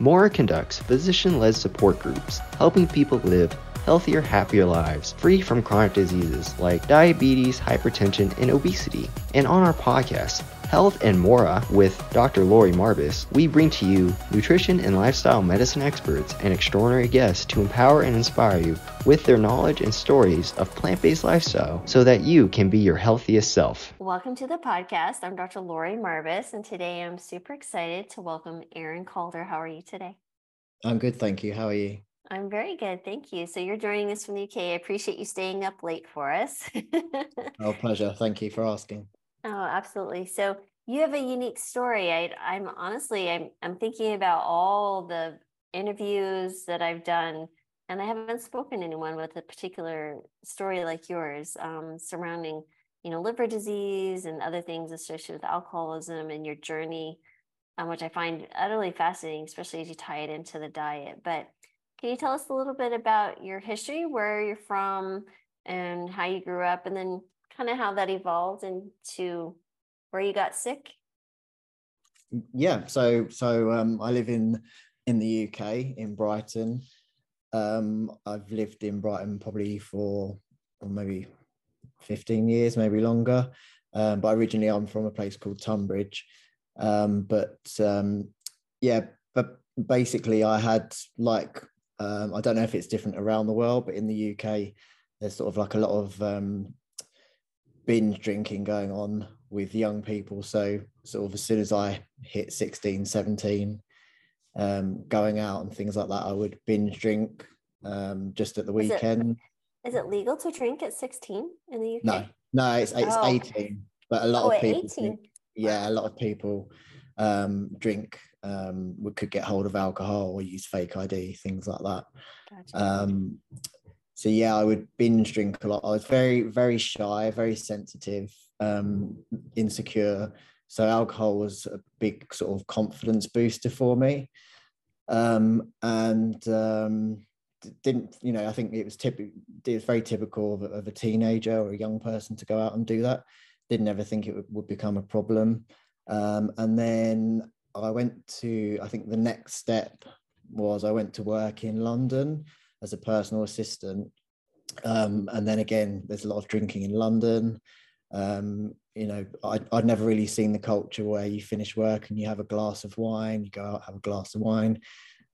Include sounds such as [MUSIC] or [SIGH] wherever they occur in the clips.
Mora conducts physician led support groups, helping people live healthier, happier lives, free from chronic diseases like diabetes, hypertension, and obesity. And on our podcast, Health and Mora with Dr. Lori Marbas, we bring to you nutrition and lifestyle medicine experts and extraordinary guests to empower and inspire you with their knowledge and stories of plant based lifestyle so that you can be your healthiest self. Welcome to the podcast. I'm Dr. Lori Marbas, and today I'm super excited to welcome Aaron Calder. How are you today? I'm good, thank you. How are you? I'm very good, thank you. So you're joining us from the UK. I appreciate you staying up late for us. [LAUGHS] oh, pleasure. Thank you for asking. Oh, absolutely. So you have a unique story. I, I'm honestly, I'm, I'm thinking about all the interviews that I've done, and I haven't spoken to anyone with a particular story like yours um, surrounding, you know, liver disease and other things associated with alcoholism and your journey, um, which I find utterly fascinating, especially as you tie it into the diet. But can you tell us a little bit about your history, where you're from, and how you grew up, and then kind of how that evolved into where you got sick? Yeah, so so um, I live in in the UK in Brighton. Um, I've lived in Brighton probably for maybe 15 years, maybe longer. Um, but originally I'm from a place called Tunbridge. Um, but um, yeah, but basically I had like um, I don't know if it's different around the world, but in the UK, there's sort of like a lot of um, binge drinking going on with young people. So sort of as soon as I hit 16, 17, um, going out and things like that, I would binge drink um, just at the weekend. Is it, is it legal to drink at 16 in the UK? No, no, it's, it's oh. 18, but a lot oh, of people, 18. Yeah, a lot of people um, drink, um, we could get hold of alcohol or use fake ID, things like that. Gotcha. Um, so yeah, I would binge drink a lot. I was very, very shy, very sensitive, um, insecure. So alcohol was a big sort of confidence booster for me. Um, and um, didn't, you know, I think it was typical, it was very typical of a, of a, teenager or a young person to go out and do that. Didn't ever think it would, would become a problem. Um, and then I went to, I think the next step was I went to work in London as a personal assistant. Um, and then again, there's a lot of drinking in London. Um, you know, I, I'd never really seen the culture where you finish work and you have a glass of wine, you go out, have a glass of wine,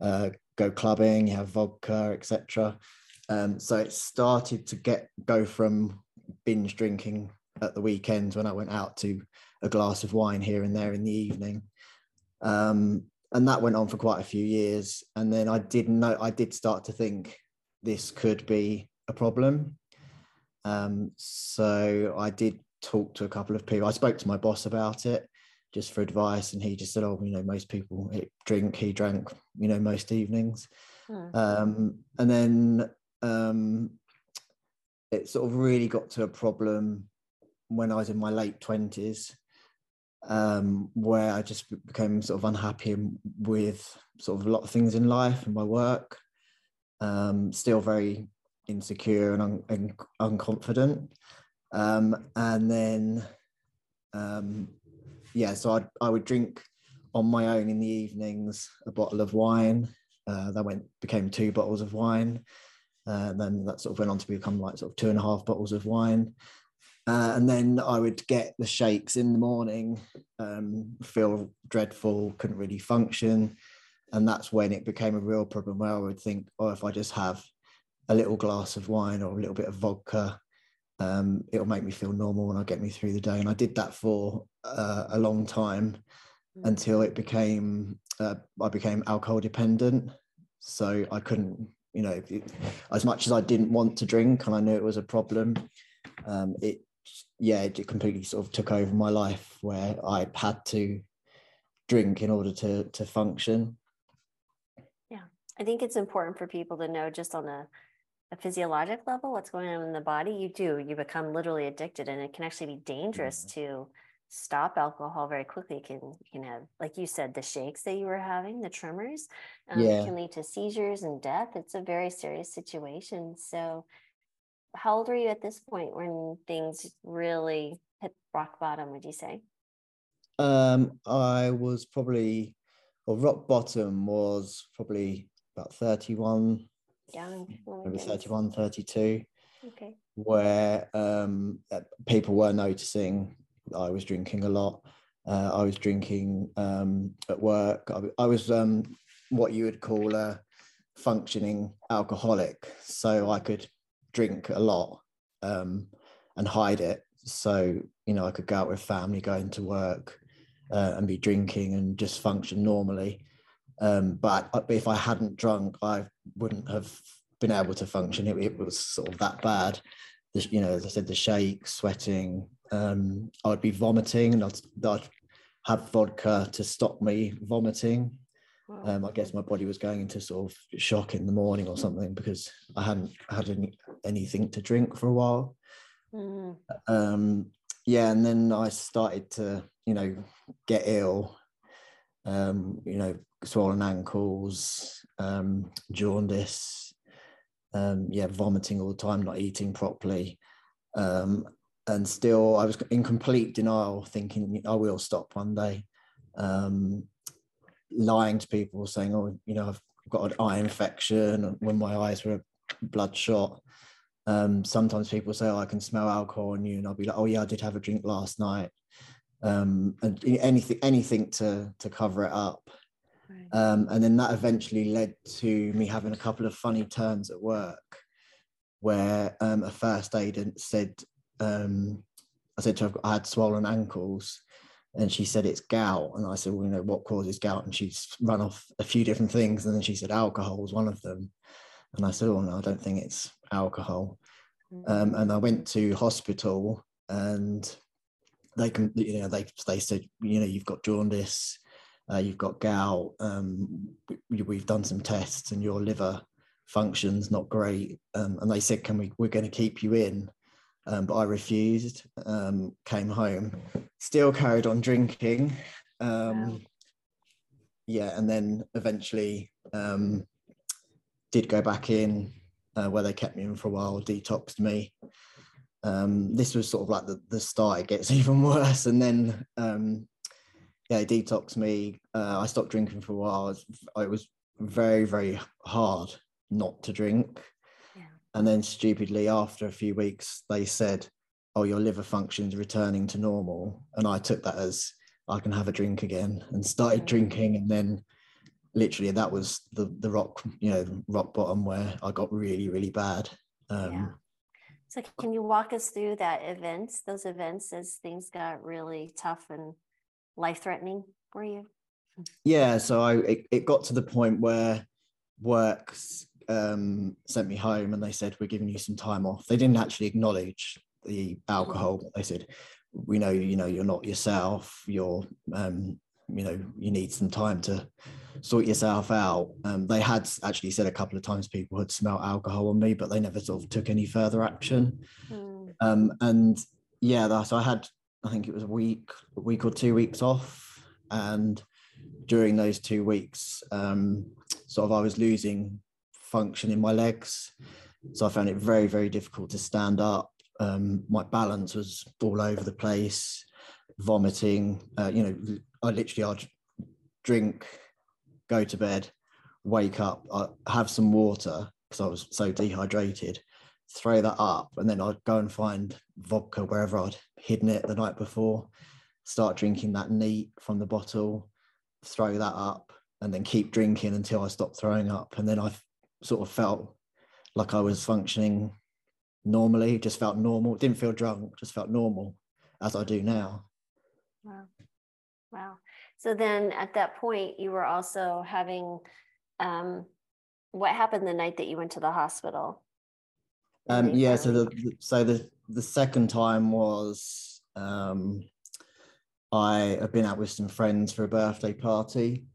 uh, go clubbing, you have vodka, etc. Um, so it started to get go from binge drinking at the weekends when I went out to a glass of wine here and there in the evening. Um, and that went on for quite a few years. And then i didn't know i did start to think this could be a problem. Um, so i did talk to a couple of people. I spoke to my boss about it just for advice. And he just said oh you know most people drink he drank you know most evenings. Hmm. um, and then um, it sort of really got to a problem when i was in my late 20s um, where I just became sort of unhappy with sort of a lot of things in life and my work. Um, still very insecure and, un- and unconfident. Um, and then, um, yeah, so I I would drink on my own in the evenings a bottle of wine. Uh, that went became two bottles of wine. Uh, then that sort of went on to become like sort of two and a half bottles of wine. Uh, and then I would get the shakes in the morning, um, feel dreadful, couldn't really function. And that's when it became a real problem where I would think, oh, if I just have a little glass of wine or a little bit of vodka, um, it'll make me feel normal and I'll get me through the day. And I did that for uh, a long time mm. until it became, uh, I became alcohol dependent. So I couldn't, you know, it, as much as I didn't want to drink and I knew it was a problem, um, it yeah, it completely sort of took over my life where I had to drink in order to to function. Yeah, I think it's important for people to know just on a, a physiologic level what's going on in the body. You do you become literally addicted, and it can actually be dangerous mm-hmm. to stop alcohol very quickly. Can you can have, like you said, the shakes that you were having, the tremors, um, yeah. can lead to seizures and death. It's a very serious situation. So how old were you at this point when things really hit rock bottom would you say um i was probably well, rock bottom was probably about 31, Young. Oh maybe goodness. 31, 32, Okay. where um, people were noticing I was drinking a lot. Uh, I was drinking um, at work. I, I was um, what you would call a functioning alcoholic. So I could drink a lot um, and hide it. So, you know, I could go out with family, go into work uh, and be drinking and just function normally. Um, but if I hadn't drunk, I wouldn't have been able to function. It, it was sort of that bad. The, you know, as I said, the shake, sweating. Um, I'd be vomiting, and I'd, I'd have vodka to stop me vomiting. Wow. Um, I guess my body was going into sort of shock in the morning or something because I hadn't had any, anything to drink for a while. Mm. Um, yeah, and then I started to, you know, get ill. Um, you know, swollen ankles, um, jaundice, um, yeah, vomiting all the time, not eating properly. Um, and still, I was in complete denial, thinking I will stop one day. Um, lying to people, saying, "Oh, you know, I've got an eye infection," when my eyes were bloodshot. Um, sometimes people say, "Oh, I can smell alcohol on you," and I'll be like, "Oh yeah, I did have a drink last night," um, and anything, anything to to cover it up. Right. Um, and then that eventually led to me having a couple of funny turns at work where um, a first aid said, um, I said to her, I had swollen ankles. And she said it's gout. And I said, Well, you know, what causes gout? And she's run off a few different things. And then she said, Alcohol was one of them. And I said, Oh, no, I don't think it's alcohol. Um, and I went to hospital and they can, you know, they, they said, you know, you've got jaundice, uh, you've got gout. Um, we, we've done some tests and your liver functions not great. Um, and they said, can we, we're going to keep you in. Um, but I refused, um, came home, still carried on drinking. Um, Wow. Yeah. And then eventually um, did go back in uh, where they kept me in for a while, detoxed me. Um, this was sort of like the, the start, it gets [LAUGHS] even worse. And then um, yeah, detoxed me. Uh, I stopped drinking for a while. It was, it was very, very hard not to drink. And then stupidly, after a few weeks, they said, "Oh, your liver function's returning to normal." And I took that as I can have a drink again, and started drinking. And then, literally, that was the the rock, you know, rock bottom where I got really, really bad. Um, Yeah. So can you walk us through that events, those events as things got really tough and life threatening for you? yeah so i it, it got to the point where work um sent me home and they said we're giving you some time off. They didn't actually acknowledge the alcohol. They said we know you know you're not yourself. You're um you know you need some time to sort yourself out. Um they had actually said a couple of times people had smelled alcohol on me but they never sort of took any further action. Mm, um, and yeah, that, so I had, I think it was a week, a week or two weeks off, and during those two weeks, um, sort of I was losing function in my legs, so I found it very, very difficult to stand up. Um, my balance was all over the place, vomiting. Uh, you know, I literally I'd drink, go to bed, wake up, I have some water because I was so dehydrated throw that up and then I'd go and find vodka wherever I'd hidden it the night before, start drinking that neat from the bottle, throw that up and then keep drinking until I stopped throwing up. And then I sort of felt like I was functioning normally, just felt normal, didn't feel drunk, just felt normal as I do now. Wow. Wow. So then at that point, you were also having, um, what happened the night that you went to the hospital? Um, yeah, so the so the the second time was um, I had been out with some friends for a birthday party.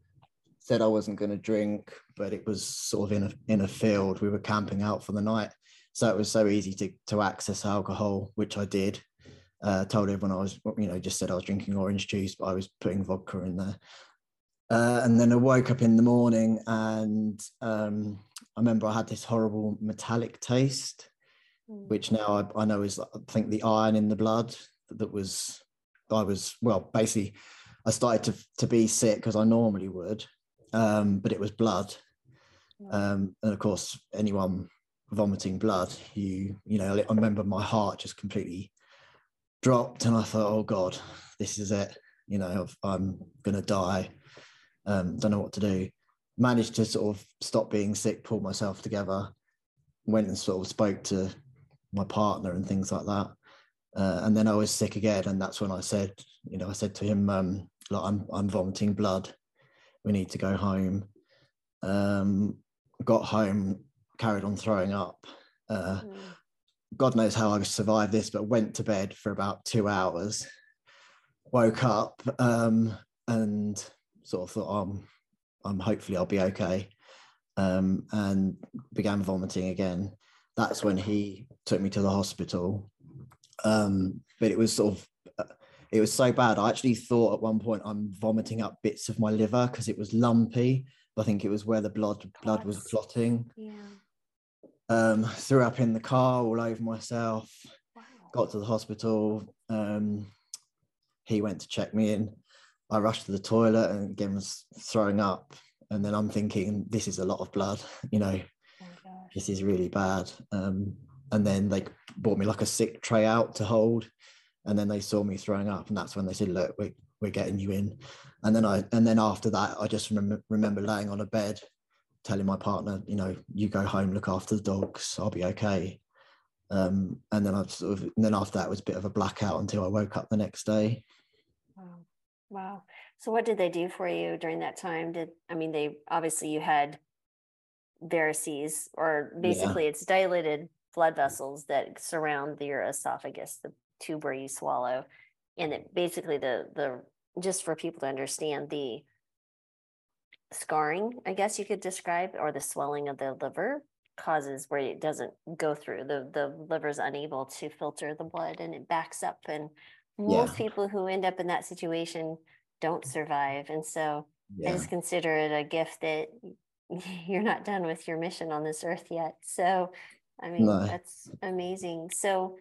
Said I wasn't going to drink, but it was sort of in a in a field. We were camping out for the night, so it was so easy to to access alcohol, which I did. Uh, told everyone I was, you know, just said I was drinking orange juice, but I was putting vodka in there. Uh, and then I woke up in the morning, and um, I remember I had this horrible metallic taste Mm, which now I, I know is I think the iron in the blood that was I was well basically I started to to be sick as I normally would um, but it was blood. Um, and of course, anyone vomiting blood, you you know, I remember my heart just completely dropped, and I thought, oh God, this is it. You know, I'm gonna die. Um, don't know what to do. Managed to sort of stop being sick, pull myself together, went and sort of spoke to my partner and things like that. Uh, and then I was sick again, and that's when I said, you know, I said to him, um, like, I'm I'm vomiting blood. We need to go home. Um, got home, carried on throwing up. Uh, mm. God knows how I survived this, but went to bed for about two hours. Woke up um, and sort of thought, um, I'm hopefully I'll be okay, um, and began vomiting again. That's when he took me to the hospital. Um, but it was sort of uh, it was so bad. I actually thought at one point I'm vomiting up bits of my liver because it was lumpy. I think it was where the blood blood was clotting. Yeah. Um, threw up in the car all over myself. Wow. Got to the hospital. Um, he went to check me in. I rushed to the toilet and again was throwing up. And then I'm thinking, this is a lot of blood, [LAUGHS] you know, oh this is really bad. Um, and then they brought me like a sick tray out to hold. And then they saw me throwing up. And that's when they said, look, we, we're getting you in. And then I, and then after that, I just rem- remember laying on a bed, telling my partner, you know, you go home, look after the dogs, I'll be okay. Um, and then I sort of, and then after that it was a bit of a blackout until I woke up the next day. Wow. Wow. So what did they do for you during that time? Did, I mean, they, obviously you had varices or basically yeah. it's dilated blood vessels that surround your esophagus, the tube where you swallow. And it basically the, the, just for people to understand the scarring, I guess you could describe, or the swelling of the liver causes where it doesn't go through the the liver is unable to filter the blood and it backs up and most yeah. people who end up in that situation don't survive and so yeah. i just consider it a gift that [LAUGHS] you're not done with your mission on this earth yet so i mean no. that's amazing so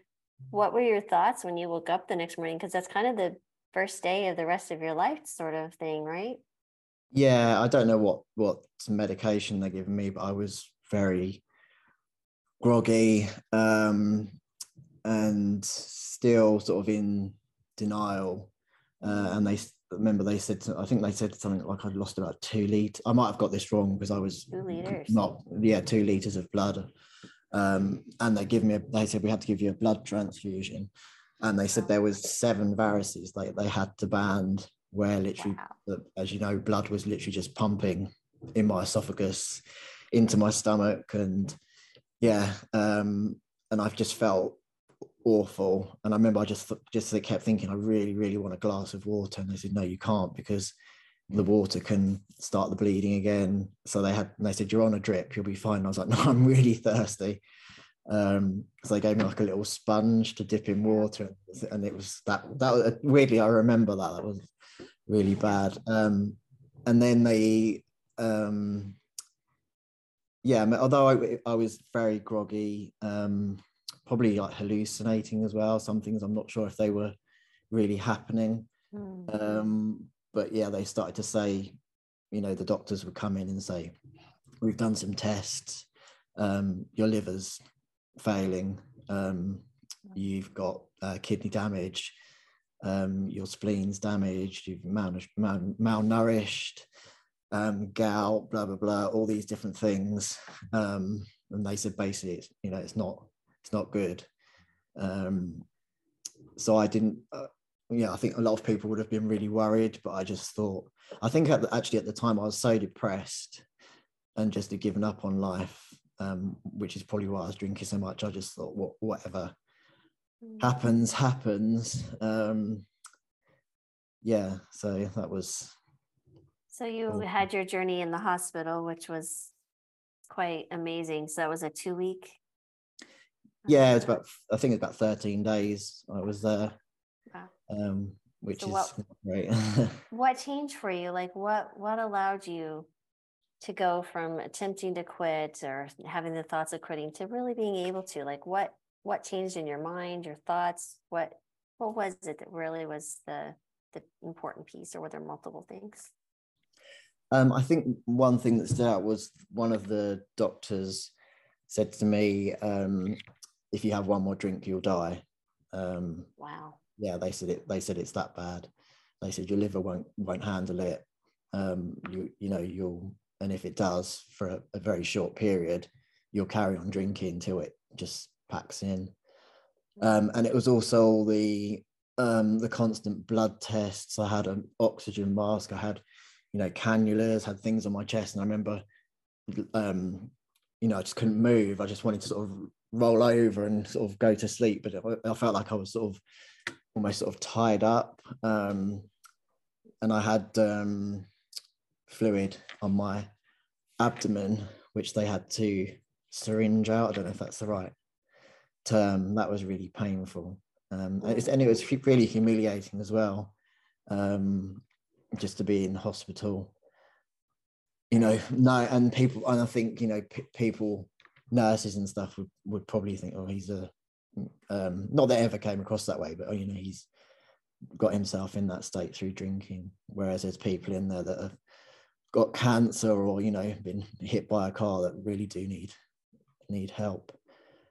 what were your thoughts when you woke up the next morning because that's kind of the first day of the rest of your life sort of thing right yeah i don't know what what medication they're giving me but i was very groggy um, and still sort of in denial. Uh, and they remember they said I think they said something like I'd lost about two liters. I might have got this wrong because I was two liters. not yeah two liters of blood. Um, and they give me a, they said we had to give you a blood transfusion, and they said there was seven varices they they had to band where literally wow. as you know blood was literally just pumping in my esophagus into my stomach. And yeah um and i've just felt awful. And i remember i just just kept thinking i really really want a glass of water. And they said no you can't because the water can start the bleeding again so they had they said you're on a drip you'll be fine and i was like [LAUGHS] no i'm really thirsty um so they gave me like a little sponge to dip in water and it was that that was weirdly i remember that that was really bad um and then they um yeah, although I, I was very groggy, um, probably like hallucinating as well. Some things I'm not sure if they were really happening. Mm. Um, but yeah, they started to say, you know, the doctors would come in and say, "We've done some tests. Um, your liver's failing. Um, you've got uh, kidney damage. Um, your spleen's damaged. You've mal- mal- malnourished." um, gout, blah blah blah, all these different things. Um, and they said basically, it's, you know, it's not it's not good. Um, so I didn't. Uh, yeah, I think a lot of people would have been really worried, but I just thought. I think at the, actually at the time I was so depressed and just had given up on life, um, which is probably why I was drinking so much. I just thought, what, whatever mm. happens, happens. Um, yeah, so that was so you had your journey in the hospital, which was quite amazing. So that was a two week. Yeah, it's uh, about. I think it's about thirteen days. I was there. Um, which so is great. [LAUGHS] what changed for you? Like, what what allowed you to go from attempting to quit or having the thoughts of quitting to really being able to? Like, what what changed in your mind, your thoughts? What what was it that really was the the important piece, or were there multiple things? Um, I think one thing that stood out was one of the doctors said to me, um, "If you have one more drink, you'll die." Um, wow. Yeah, they said it. They said it's that bad. They said your liver won't won't handle it. Um, you you know you'll and if it does for a, a very short period, you'll carry on drinking until it just packs in. Um, and it was also the um, the constant blood tests. I had an oxygen mask. I had, you know, cannulas. Had things on my chest, and I remember, um, you know, I just couldn't move. I just wanted to sort of roll over and sort of go to sleep, but I felt like I was sort of almost sort of tied up. Um, and I had um, fluid on my abdomen, which they had to syringe out. I don't know if that's the right term. That was really painful. Um, and it was really humiliating as well, um, just to be in hospital. You know, no, and people, and I think you know, p- people, nurses and stuff would, would probably think, oh, he's a, um, not that ever came across that way, but oh, you know, he's got himself in that state through drinking. Whereas there's people in there that have got cancer or you know been hit by a car that really do need need help.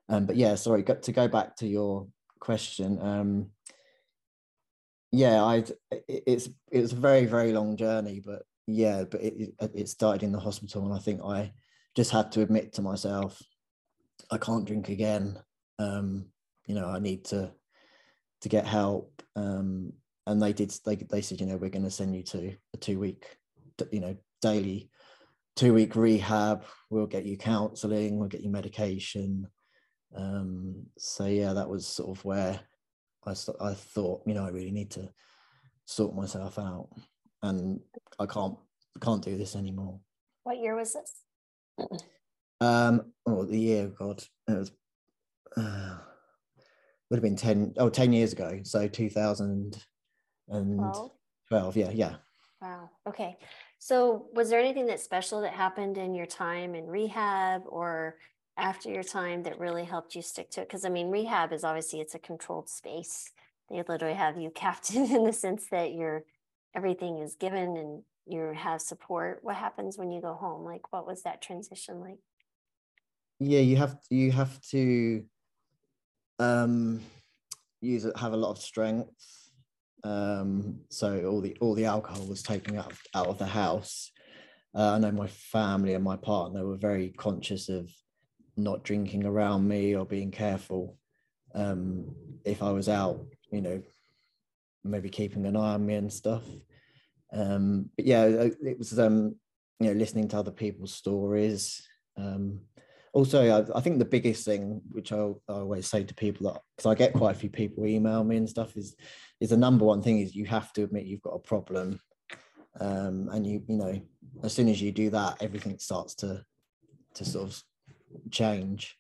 Um, but yeah, sorry, to go back to your question. Um, yeah, I it's it's a very very long journey, but yeah, but it it started in the hospital, and I think I just had to admit to myself, I can't drink again. Um, you know, I need to to get help. Um, and they did. They they said, you know, we're going to send you to a two week, you know, daily two week rehab. We'll get you counselling. We'll get you medication. Um, so yeah, that was sort of where I I thought, you know, I really need to sort myself out, and I can't can't do this anymore. What year was this? um, oh, the year, God, it was. Uh, would have been 10 oh 10 years ago so 2012 yeah yeah wow okay so was there anything that special that happened in your time in rehab or after your time that really helped you stick to it? Because I mean, rehab is obviously it's a controlled space. They literally have you [LAUGHS] captive in the sense that you're everything is given and you have support. What happens when you go home? Like what was that transition like? Yeah, you have you have to um use it have a lot of strength. Um so all the all the alcohol was taken out, out of the house. Uh, I know my family and my partner were very conscious of not drinking around me or being careful um, if I was out, you know, maybe keeping an eye on me and stuff. Um, but yeah, it was, um, you know, listening to other people's stories. Um, also, I, I, think the biggest thing, which I, I always say to people that, because I get quite a few people email me and stuff, is is the number one thing is you have to admit you've got a problem, um, and you you know, as soon as you do that, everything starts to to sort of change.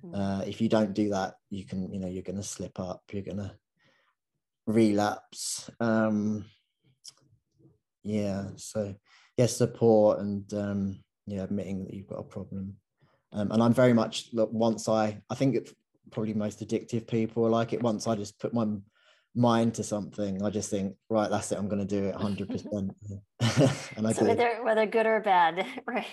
Hmm. Uh, if you don't do that, you can, you know, you're going to slip up, you're going to relapse. Um, yeah, so yes, support and um, yeah, admitting that you've got a problem. Um, and I'm very much look once I, I think it's probably most addictive people are like it. Once I just put my mind to something, I just think, right, that's it. I'm going to do it 100. [LAUGHS] percent [LAUGHS] And I so do. Whether whether good or bad, [LAUGHS] right?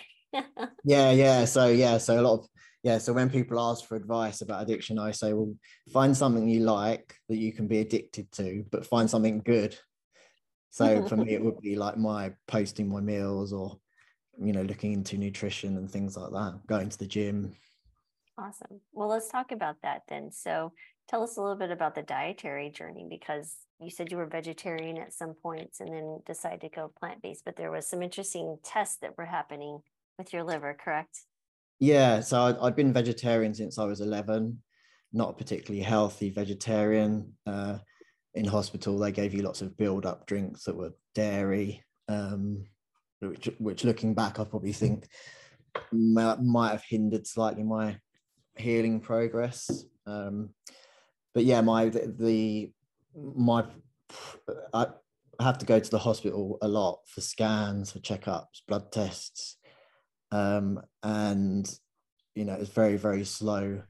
yeah, yeah. So yeah, so a lot of yeah. So when people ask for advice about addiction, I say, well, find something you like that you can be addicted to, but find something good. So for me, it would be like my posting my meals or you know looking into nutrition and things like that, going to the gym. Awesome. Well, let's talk about that then. So tell us a little bit about the dietary journey because you said you were vegetarian at some points and then decided to go plant-based but there was some interesting tests that were happening with your liver, correct? Yeah, so I'd, I'd been vegetarian since I was 11, not a particularly healthy vegetarian. Uh, in hospital, they gave you lots of build up drinks that were dairy, um, which, which looking back, I probably think might, might have hindered slightly my healing progress. Um, but yeah, my the, the my I have to go to the hospital a lot for scans, for checkups, blood tests, um, and you know it's very very slow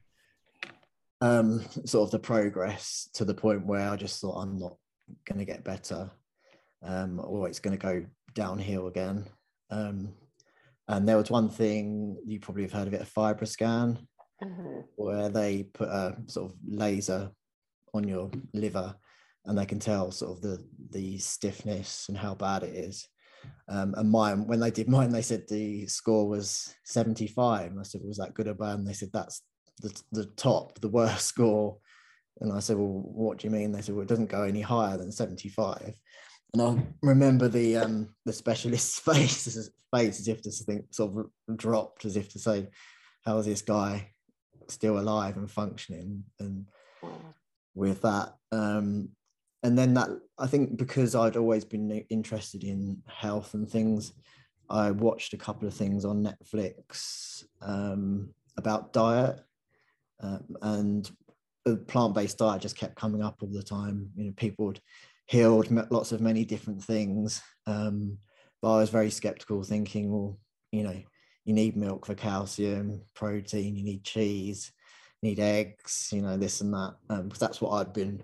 um, sort of the progress to the point where I just thought I'm not going to get better um, or it's going to go downhill again. Um, and there was one thing you probably have heard of it, a FibroScan, Mhm. where they put a sort of laser on your liver and they can tell sort of the the stiffness and how bad it is. Um, and mine, when they did mine, they said the score was 75. And I said, was that good or bad? And they said, that's the, the top, the worst [LAUGHS] score. And I said, well, what do you mean? They said, well, it doesn't go any higher than 75. And I remember the um, the specialist's [LAUGHS] face, as- face as if to think sort of dropped, as if to say, how is this guy still alive and functioning? And with that. Um, and then that, I think because I'd always been interested in health and things, I watched a couple of things on Netflix um, about diet. Um, and the plant-based diet just kept coming up all the time. You know, people had healed lots of many different things. Um, but I was very skeptical, thinking, well, you know, you need milk for calcium, protein, you need cheese, you need eggs, you know, this and that. Um, because that's what I'd been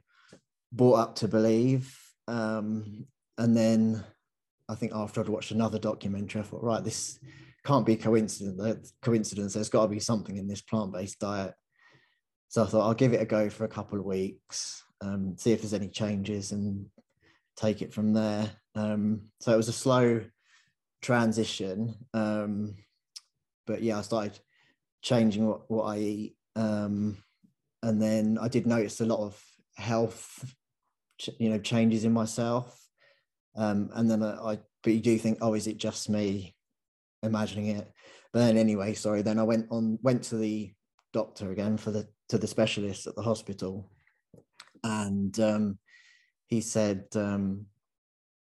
brought up to believe. Um, and then I think after I'd watched another documentary, I thought, right, this can't be coincidence. Coincidence. There's got to be something in this plant-based diet. So I thought I'll give it a go for a couple of weeks, um, see if there's any changes, and take it from there. Um, so it was a slow transition, um, but yeah, I started changing what, what I eat, um, and then I did notice a lot of health, you know, changes in myself. Um, and then I, I, but you do think, oh, is it just me imagining it? But then anyway, sorry. Then I went on, went to the doctor again for the to the specialist at the hospital, and um, he said, um,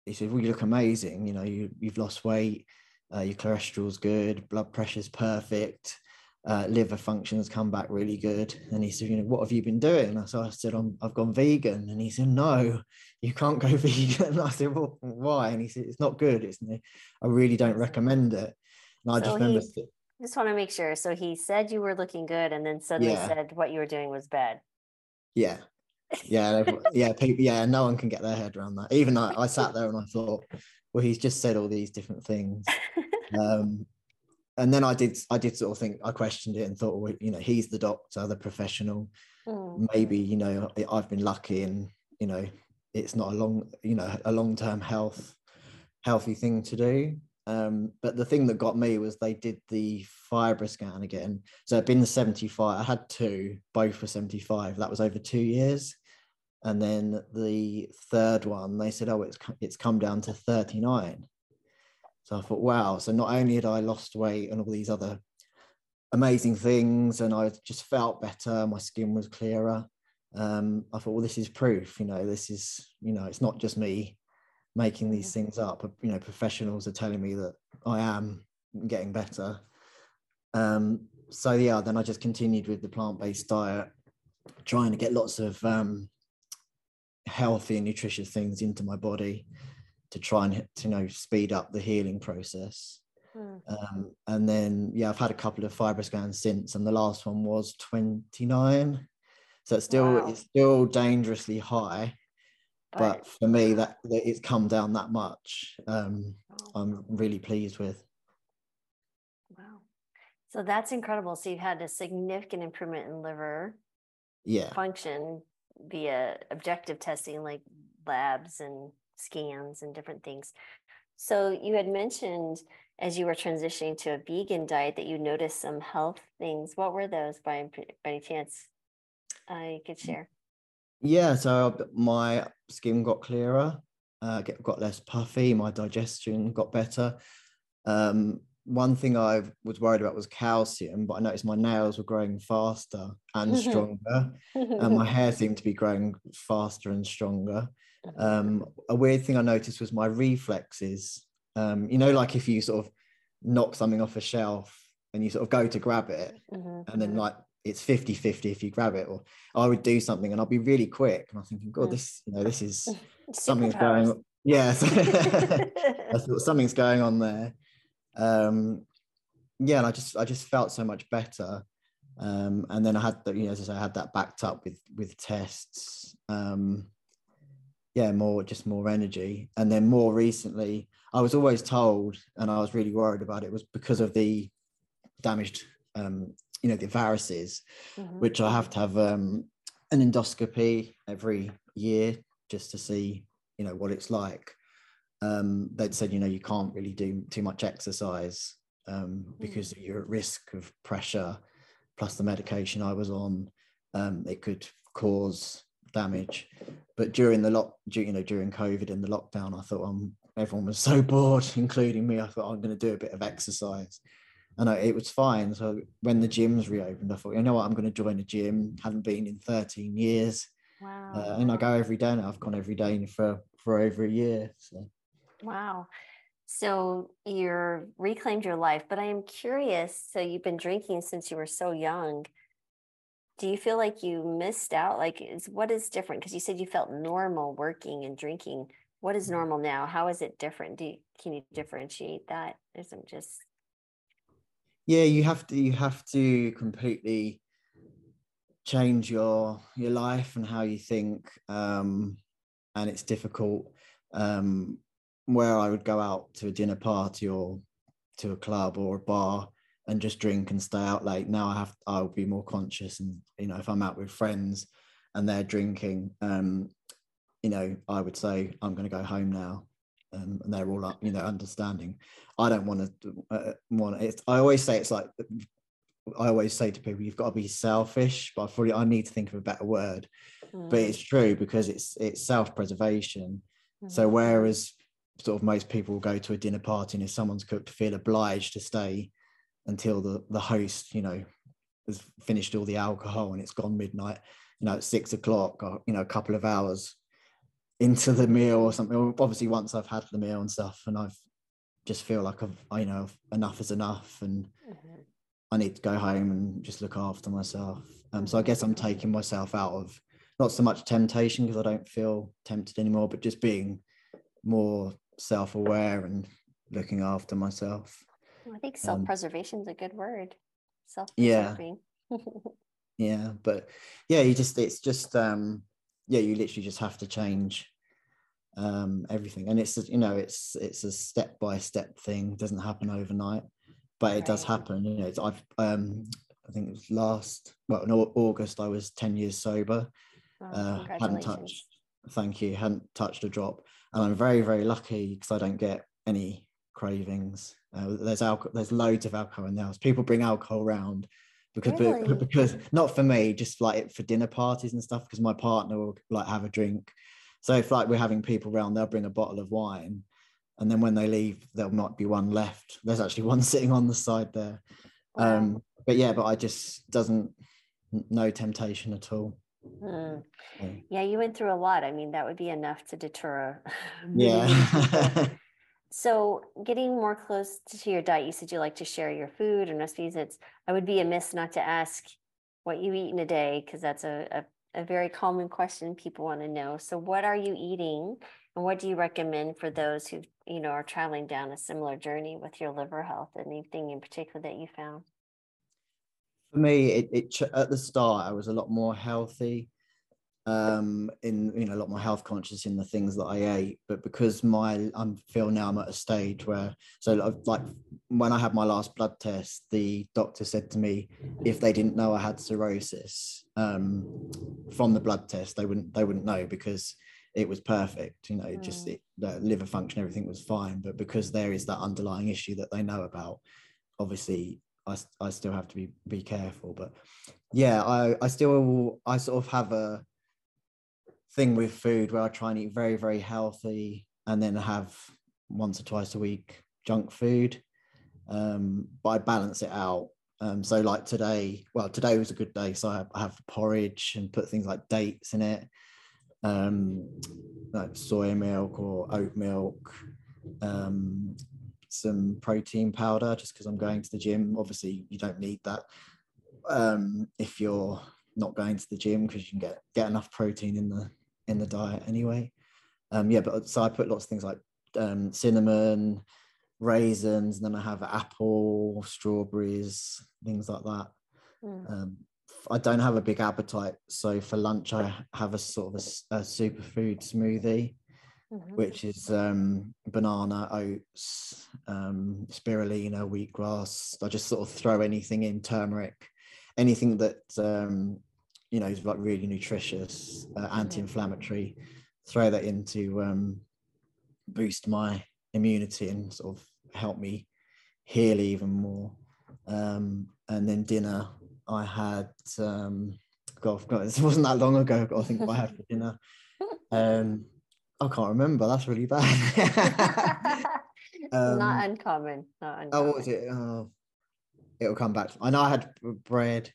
he said, well, you look amazing. You know, you you've lost weight, uh, your cholesterol's good, blood pressure's perfect uh, liver functions come back really good. And he said, you know, what have you been doing? And so I said, I'm, I've gone vegan. And he said, no, you can't go [LAUGHS] vegan. And I said, well, why? And he said, it's not good. It's, I really don't recommend it. And I So just remember, Just want to make sure. So he said you were looking good and then suddenly Yeah. said what you were doing was bad. yeah, yeah, yeah, people, yeah, no one can get their head around that. Even I, I sat there and I thought, well, he's just said all these different things. um, and then I did, I did sort of think, I questioned it and thought, well, you know, he's the doctor, the professional. Mm, maybe you know i've been lucky and you know it's not a long you know a long-term health healthy thing to do um but the thing that got me was they did the FibroScan again so it'd been 75 i had two both were 75 that was over two years and then the third one they said oh it's it's come down to 39 so i thought wow so not only had i lost weight and all these other amazing things and I just felt better. My skin was clearer. Um, I thought, well, this is proof, you know, this is, you know, it's not just me making these things up. You know, professionals are telling me that I am getting better. Um, so yeah, then I just continued with the plant-based diet, trying to get lots of um, healthy and nutritious things into my body to try and you know speed up the healing process. mm. Um, and then, yeah, I've had a couple of FibroScans since, and the last one was 29. So it's still Wow. it's still dangerously high, but for me, that, that it's come down that much. Um, wow. I'm really pleased with. wow. So that's incredible. So you've had a significant improvement in liver Yeah, function via objective testing like labs and scans and different things. So you had mentioned as you were transitioning to a vegan diet that you noticed some health things. What were those by, by any chance? I could share. Yeah. So my skin got clearer, uh, get, got less puffy. My digestion got better. Um, one thing I was worried about was calcium, but I noticed my nails were growing faster and stronger. and my [LAUGHS] hair seemed to be growing faster and stronger. Um, a weird thing I noticed was my reflexes. Um, you know, like if you sort of knock something off a shelf and you sort of go to grab it, Mhm, and then mhm. like it's 50 50 if you grab it, or I would do something and I'll be really quick. And I'm thinking, God, this, you know, this is [LAUGHS] something's going [LAUGHS] Yeah. [LAUGHS] I thought something's going on there. Um, yeah, and I just I just felt so much better. Um, and then I had the, you know, as I say, I had that backed up with with tests. Um, yeah, more just more energy. And then more recently, I was always told, and I was really worried about it, was because of the damaged, um, you know, the varices, mm-hmm. which I have to have um, an endoscopy every year just to see, you know, what it's like. Um, they'd said, you know, you can't really do too much exercise um, mm. because you're at risk of pressure, plus the medication I was on, um, it could cause damage. But during the lock, you know, during COVID and the lockdown, I thought um, everyone was [LAUGHS] so bored, including me. I thought I'm going to do a bit of exercise, and I, it was fine. So when the gyms reopened, I thought, you know what, I'm going to join a gym. Hadn't been in 13 years. Wow. Uh, and I go every day now. I've gone every day for for over a year. So. Wow. So you're reclaimed your life, but I am curious. So you've been drinking since you were so young. Do you feel like you missed out? Like, is what is different? Because you said you felt normal working and drinking. What is normal now? How is it different? Do you, can you differentiate that? Isn't just yeah, you have to you have to completely change your your life and how you think, um, and it's difficult. Um, where I would go out to a dinner party or to a club or a bar and just drink and stay out late. Now I have I'll be more conscious and you know if I'm out with friends and they're drinking, um, you know, I would say I'm going to go home now. Um, and they're all up, you know, understanding. I don't want to uh, want it. I always say it's like I always say to people, you've got to be selfish, but I fully I need to think of a better word. Mm. But it's true because it's it's self-preservation. Mm. So whereas sort of most people go to a dinner party and if someone's cooked feel obliged to stay until the the host you know has finished all the alcohol and it's gone midnight you know at six o'clock or you know a couple of hours into the meal or something. Obviously once i've had the meal and stuff and i've just feel like i've I, you know enough is enough and mm-hmm. i need to go home and just look after myself. Um so i guess i'm taking myself out of not so much temptation because i don't feel tempted anymore but just being more self-aware and looking after myself. I think um, self-preservation is a good word. Self-preserving. Yeah. [LAUGHS] yeah but yeah you just it's just um yeah you literally just have to change um everything. And it's you know it's it's a step by step thing. It doesn't happen overnight but it right. does happen you know. I've um i think it was last well in august i was 10 years sober. Oh, uh hadn't touched thank you hadn't touched a drop. And I'm very very lucky because I don't get any cravings. Uh, there's alcohol, there's loads of alcohol in the house. People bring alcohol around because really? [LAUGHS] because not for me, just like for dinner parties and stuff. Because my partner will like have a drink. So if like we're having people around, they'll bring a bottle of wine, and then when they leave, there might be one left. There's actually one [LAUGHS] sitting on the side there. Wow. Um, but yeah, but I just doesn't no temptation at all. Mm. Yeah, you went through a lot. I mean, that would be enough to deter. [LAUGHS] yeah. So, getting more close to your diet, you said you like to share your food and recipes. It's I would be amiss not to ask what you eat in a day because that's a, a, a very common question people want to know. So, what are you eating, and what do you recommend for those who you know are traveling down a similar journey with your liver health? Anything in particular that you found? for me, it, it at the start I was a lot more healthy, um, in you know a lot more health conscious in the things that I ate. But because my I feel now I'm at a stage where so like when I had my last blood test, the doctor said to me if they didn't know I had cirrhosis um, from the blood test, they wouldn't they wouldn't know because it was perfect. You know, mm. just it, the liver function, everything was fine. But because there is that underlying issue that they know about, obviously I, I still have to be be careful. But yeah, I I still I sort of have a thing with food where I try and eat very very healthy and then have once or twice a week junk food. Um, but I balance it out. Um, so like today, well, today was a good day, so I have, I have porridge and put things like dates in it, um, like soy milk or oat milk, um, some protein powder just because I'm going to the gym. Obviously, you don't need that um, if you're not going to the gym because you can get get enough protein in the in the diet anyway. Um, yeah, but so I put lots of things like um, cinnamon, raisins, and then I have apple, strawberries, things like that. Mm. Um, I don't have a big appetite, so for lunch I have a sort of a, a superfood smoothie mm-hmm. which is um, banana, oats, um, spirulina, wheatgrass. I just sort of throw anything in, turmeric, anything that um, you know is like really nutritious, uh, anti-inflammatory. Throw that in to um, boost my immunity and sort of help me heal even more. Um, and then dinner, I had um, God, God, [LAUGHS] this wasn't that long ago. I think what I had for dinner. [LAUGHS] Um, I can't remember. That's really bad. [LAUGHS] um, not uncommon. Not uncommon. Oh, what was it? Oh, it'll come back. I know I had bread.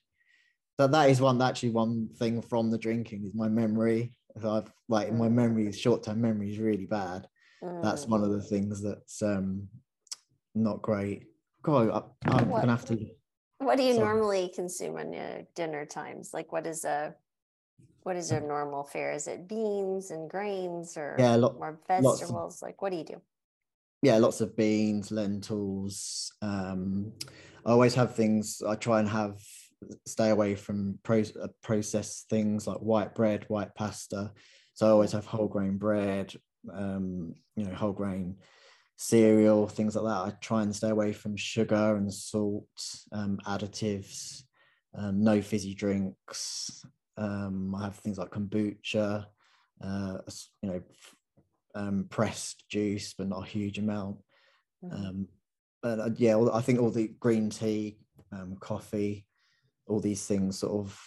So that is one actually one thing from the drinking is my memory. If I've like my mm. memory, short term memory is really bad. Mm. That's one of the things that's um not great. God, I, am gonna have to. What do you sorry. normally consume on your dinner times? Like, what is a what is your [LAUGHS] normal fare? Is it beans and grains or yeah, lot, more vegetables? Of, like, what do you do? Yeah, lots of beans, lentils. Um, I always have things. I try and have stay away from pro, uh, processed things like white bread, white pasta. So I always have whole grain bread, um, you know, whole grain cereal, things like that. I try and stay away from sugar and salt, um, additives, um, no fizzy drinks. Um, I have things like kombucha, uh, you know, um, pressed juice, but not a huge amount. Mm-hmm. Um, but uh, yeah, I think all the green tea, um, coffee, all these things, sort of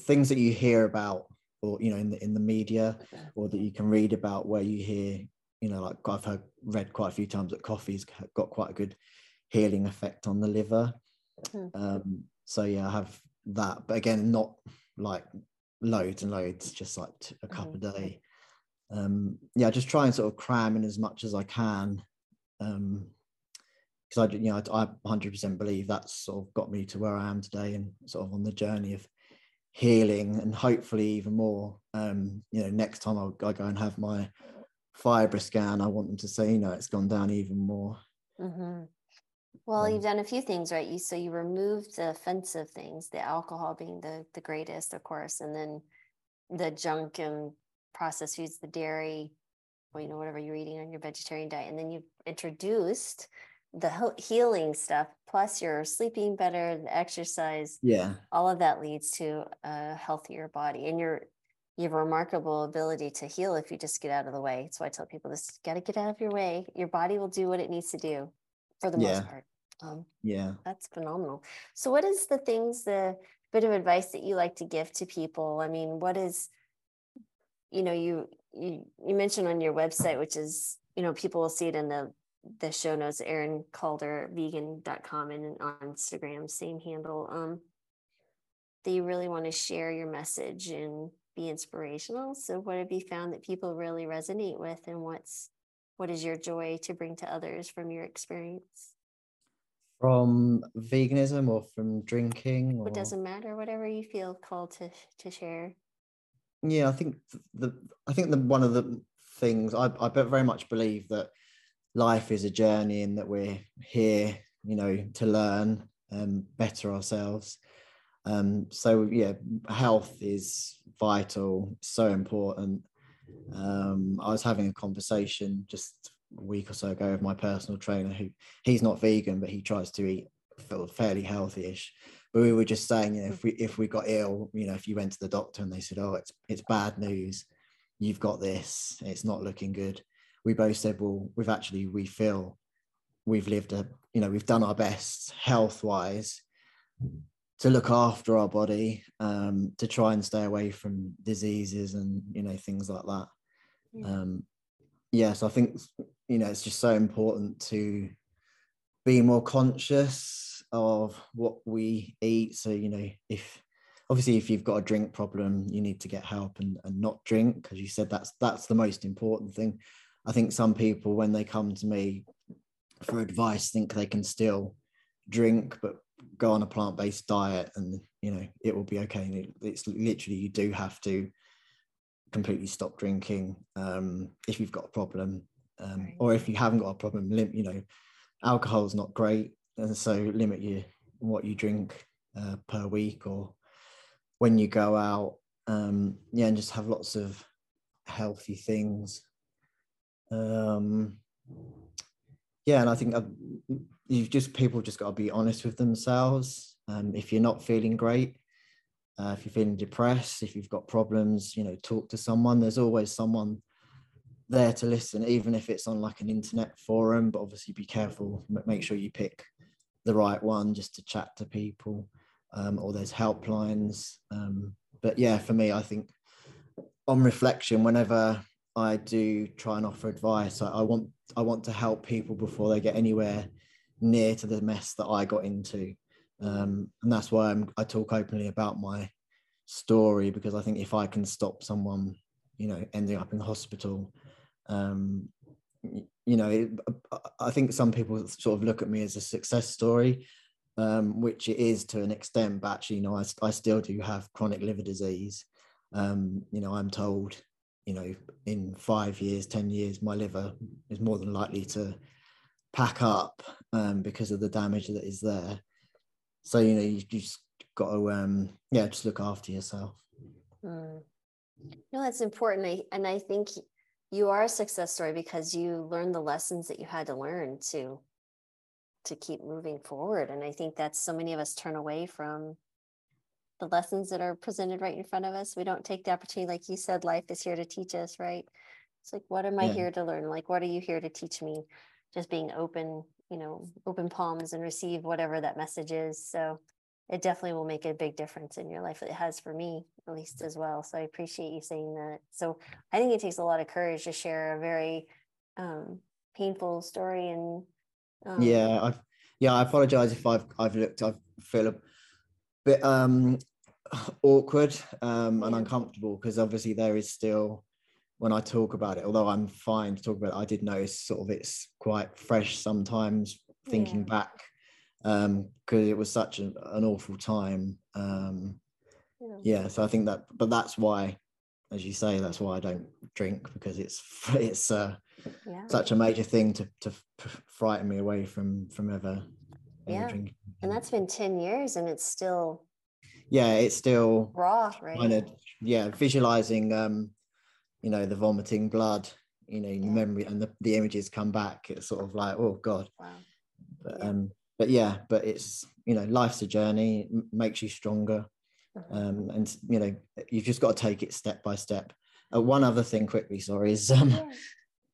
things that you hear about, or you know, in the in the media, or that you can read about, where you hear, you know, like I've heard read quite a few times that coffee's got quite a good healing effect on the liver. Mm-hmm. Um, so yeah, I have that, but again, not like loads and loads, just like a cup mm-hmm. a day. Um, yeah, just try and sort of cram in as much as I can. Um, because I, you know, I, I 100% believe that's sort of got me to where I am today and sort of on the journey of healing and hopefully even more. Um, you know, next time I'll, I go and have my FibroScan, I want them to say, you know, it's gone down even more. Mm-hmm. Well, you've done a few things, right? You so you removed the offensive things, the alcohol being the the greatest, of course, and then the junk and processed foods, the dairy, or you know whatever you're eating on your vegetarian diet, and then you've introduced the healing stuff. Plus, you're sleeping better, the exercise, yeah, all of that leads to a healthier body, and you're you have a remarkable ability to heal if you just get out of the way. So I tell people this: got to get out of your way. Your body will do what it needs to do for the yeah. most part. Um, yeah, that's phenomenal. So, what is the things, the bit of advice that you like to give to people? I mean, what is, you know, you you you mentioned on your website, which is, you know, people will see it in the the show notes, erinkaldervegan.com and on Instagram, same handle. Um, that you really want to share your message and be inspirational. So, what have you found that people really resonate with, and what's what is your joy to bring to others from your experience? From veganism or from drinking? Or... It doesn't matter, whatever you feel called to, to share. Yeah, I think the I think the one of the things I, I very much believe that life is a journey and that we're here, you know, to learn and better ourselves. Um, so yeah, health is vital, so important. Um, I was having a conversation just a week or so ago with my personal trainer who he's not vegan, but he tries to eat fairly healthy-ish. But we were just saying, you know, if we if we got ill, you know, if you went to the doctor and they said, "Oh, it's it's bad news, you've got this, it's not looking good," we both said, "Well, we've actually we feel we've lived a, you know, we've done our best health-wise." to look after our body um, to try and stay away from diseases and you know things like that yeah. um yeah so i think you know it's just so important to be more conscious of what we eat so you know if obviously if you've got a drink problem you need to get help and, and not drink because you said that's that's the most important thing i think some people when they come to me for advice think they can still drink but go on a plant-based diet and you know it will be okay. It's literally you do have to completely stop drinking um, if you've got a problem um, or if you haven't got a problem lim- you know alcohol is not great and so limit your what you drink uh, per week or when you go out um, yeah and just have lots of healthy things Um, yeah, and I think I've, you've just people just got to be honest with themselves. Um, if you're not feeling great, uh, if you're feeling depressed, if you've got problems, you know, talk to someone. There's always someone there to listen, even if it's on like an internet forum. But obviously, be careful. Make sure you pick the right one just to chat to people. Um, or there's helplines. Um, but yeah, for me, I think on reflection, whenever I do try and offer advice, I, I want I want to help people before they get anywhere near to the mess that I got into. Um, and that's why I'm, I talk openly about my story because I think if I can stop someone, you know, ending up in hospital, um, you know, it, I think some people sort of look at me as a success story, um, which it is to an extent. But actually, you know, I, I still do have chronic liver disease. Um, you know, I'm told, you know, in five years, ten years, my liver is more than likely to pack up um, because of the damage that is there. So you know, you, you just got to, um, yeah, just look after yourself. Mm. No, that's important, I, and I think you are a success story because you learned the lessons that you had to learn to to keep moving forward. And I think that's so many of us turn away from the lessons that are presented right in front of us. We don't take the opportunity, like you said, life is here to teach us, right? It's like, what am I yeah. here to learn? Like, what are you here to teach me? Just being open, you know, open palms and receive whatever that message is. So it definitely will make a big difference in your life. It has for me, at least as well. So I appreciate you saying that. So I think it takes a lot of courage to share a very um, painful story and um, yeah, I've yeah, I apologize if I've I've looked I feel bit um [SIGHS] awkward um and uncomfortable because obviously there is still when I talk about it, although I'm fine to talk about it, I did notice sort of it's quite fresh sometimes thinking yeah. back um because it was such an, an awful time um yeah. yeah so i think that but that's why as you say that's why i don't drink because it's [LAUGHS] it's uh yeah. such a major thing to to frighten me away from from ever, yeah drinking. and that's been 10 years and it's still yeah it's still raw right kind of yeah visualizing um you know the vomiting blood you know yeah. memory and the, the images come back it's sort of like oh god wow. but yeah. um but yeah but it's you know life's a journey it makes you stronger mm-hmm. um and you know you've just got to take it step by step uh, one other thing quickly sorry is um yeah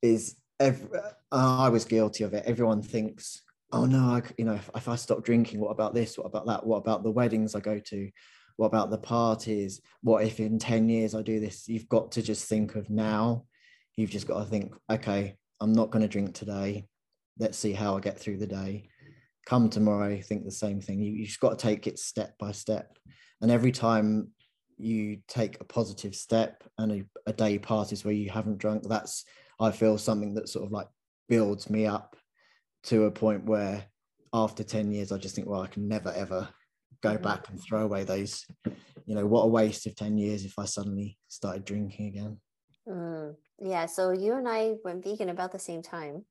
is every, uh, I was guilty of it. Everyone thinks, oh no, I, you know, if, if I stop drinking, what about this? What about that? What about the weddings I go to? What about the parties? What if in 10 years I do this? You've got to just think of now. You've just got to think, okay, I'm not going to drink today. Let's see how I get through the day. Come tomorrow, think the same thing. You, you just got to take it step by step. And every time you take a positive step and a, a day passes where you haven't drunk, that's I feel something that sort of like builds me up to a point where after 10 years, I just think, well, I can never ever go mm-hmm. back and throw away those, you know, what a waste of 10 years if I suddenly started drinking again. Mm, yeah. So you and I went vegan about the same time.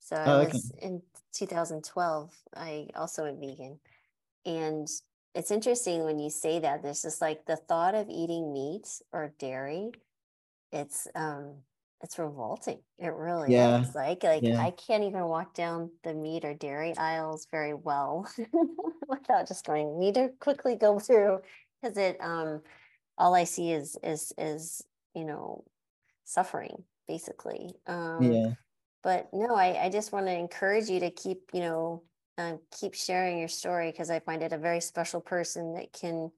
So I oh, was in 2012, I also went vegan. And it's interesting when you say that, there's just like the thought of eating meat or dairy. It's um it's revolting. It really yeah. is. Like like yeah. I can't even walk down the meat or dairy aisles very well [LAUGHS] without just going need to quickly go through because it um all I see is is is you know suffering basically. Um yeah. But no, I, I just want to encourage you to keep, you know, uh, keep sharing your story because I find it a very special person that can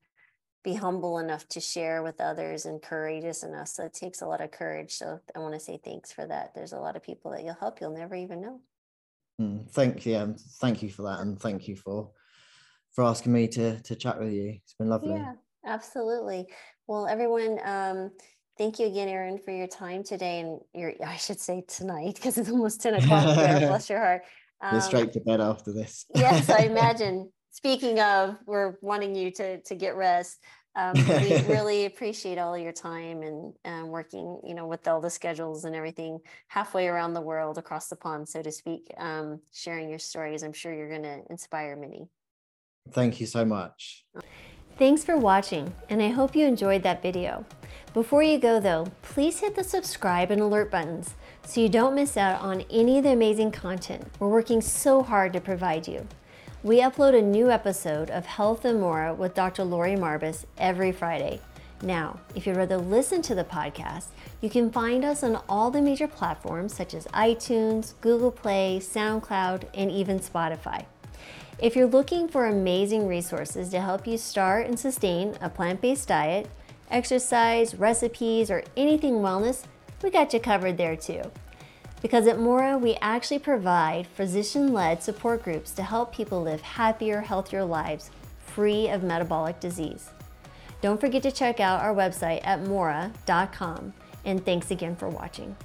be humble enough to share with others and courageous enough. So it takes a lot of courage. So I want to say thanks for that. There's a lot of people that you'll help you'll never even know. Mm, thank you. Um, thank you for that, and thank you for for asking me to to chat with you. It's been lovely. Yeah, absolutely. Well, everyone. Um, thank you again, Erin, for your time today, and your I should say tonight because it's almost ten o'clock. there. [LAUGHS] Bless your heart. Um, You're straight to bed after this. yes, I [LAUGHS] imagine speaking of, we're wanting you to to get rest. Um, we [LAUGHS] really appreciate all your time and um, working, you know, with all the schedules and everything halfway around the world, across the pond, so to speak. Um, sharing your stories, I'm sure you're going to inspire many. Thank you so much. Thanks for watching, and I hope you enjoyed that video. Before you go though, please hit the subscribe and alert buttons so you don't miss out on any of the amazing content we're working so hard to provide you. We upload a new episode of Health and More with Dr. Lori Marbas every Friday. Now, if you'd rather listen to the podcast, you can find us on all the major platforms such as iTunes, Google Play, SoundCloud, and even Spotify. If you're looking for amazing resources to help you start and sustain a plant based diet, exercise, recipes, or anything wellness, we got you covered there too. Because at Mora, we actually provide physician led support groups to help people live happier, healthier lives free of metabolic disease. Don't forget to check out our website at mora.com, and thanks again for watching.